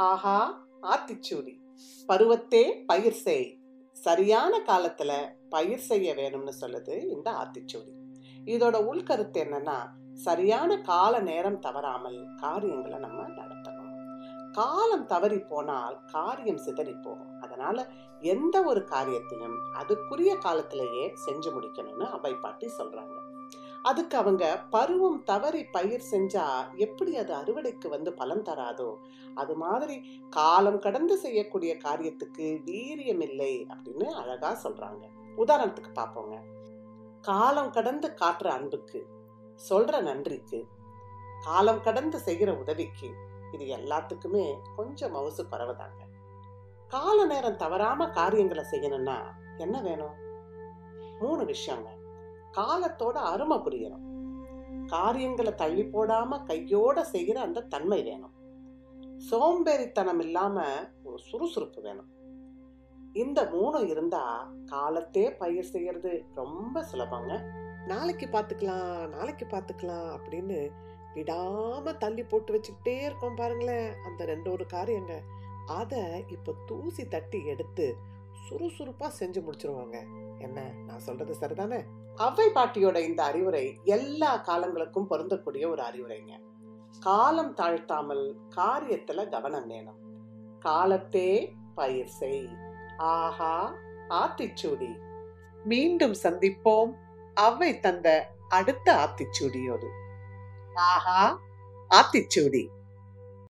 ஆஹா ஆத்திச்சூடி. பருவத்தே பயிர் செய். சரியான காலத்துல பயிர் செய்ய வேணும்னு சொல்லுது இந்த ஆத்திச்சூடி. இதோட உள்கருத்து என்னன்னா சரியான கால நேரம் தவறாமல் காரியங்களை நம்ம நடத்தணும். காலம் தவறி போனால் காரியம் சிதறி போகும். அதனால எந்த ஒரு காரியத்தையும் அதுக்குரிய காலத்திலேயே செஞ்சு முடிக்கணும்னு அவை பாட்டி சொல்றாங்க. அதுக்கு அவங்க பருவம் தவறி பயிர் செஞ்சா எப்படி அது அறுவடைக்கு வந்து பலன் தராதோ? அது மாதிரி காலம் கடந்து செய்யக்கூடிய காரியத்துக்கு வீரியம் இல்லை அப்படின்னு அழகா சொல்றாங்க. உதாரணத்துக்கு பார்ப்போங்க. காலம் கடந்து காட்டுற அன்புக்கு சொல்ற நன்றிக்கு காலம் கடந்து செய்கிற உதவிக்கு இது எல்லாத்துக்குமே கொஞ்சம் மவுசு குறவுதாங்க கால நேரம் தவறாம காரியங்களை செய்யணும்னா என்ன வேணும்? மூணு விஷயங்க. காலத்தோட அருமை புரியணும். காரியங்களை தள்ளி போடாம கையோட செய்கிற அந்த தன்மை வேணும். சோம்பேறித்தனம் இல்லாம ஒரு சுறுசுறுப்பு வேணும். இந்த மூணு இருந்தா காலத்தே பயிர் செய்யறது ரொம்ப சுலபங்க. நாளைக்கு பார்த்துக்கலாம் நாளைக்கு பார்த்துக்கலாம் அப்படின்னு விடாம தள்ளி போட்டு வச்சுக்கிட்டே இருக்கோம் பாருங்களேன் அந்த ரெண்டு ஒரு காரியங்க. அதை இப்போ தூசி தட்டி எடுத்து சுறுசுறுப்பாக செஞ்சு முடிச்சிருவாங்க. என்ன? நான் சொல்றது சரிதானே? அவை பாட்டியோட இந்த அறிவுரை எல்லா காலங்களுக்கும் பொருந்தக்கூடிய ஒரு அறிவுரைங்க. காலம் தாழ்த்தாமல் காரியத்தில் கவனம் வேணும். காலத்தே பயிர் செய். ஆஹா ஆத்திச்சூடி. மீண்டும் சந்திப்போம். அவை தந்த அடுத்த ஆத்திச்சூடியோடு. ஆஹா ஆத்திச்சூடி.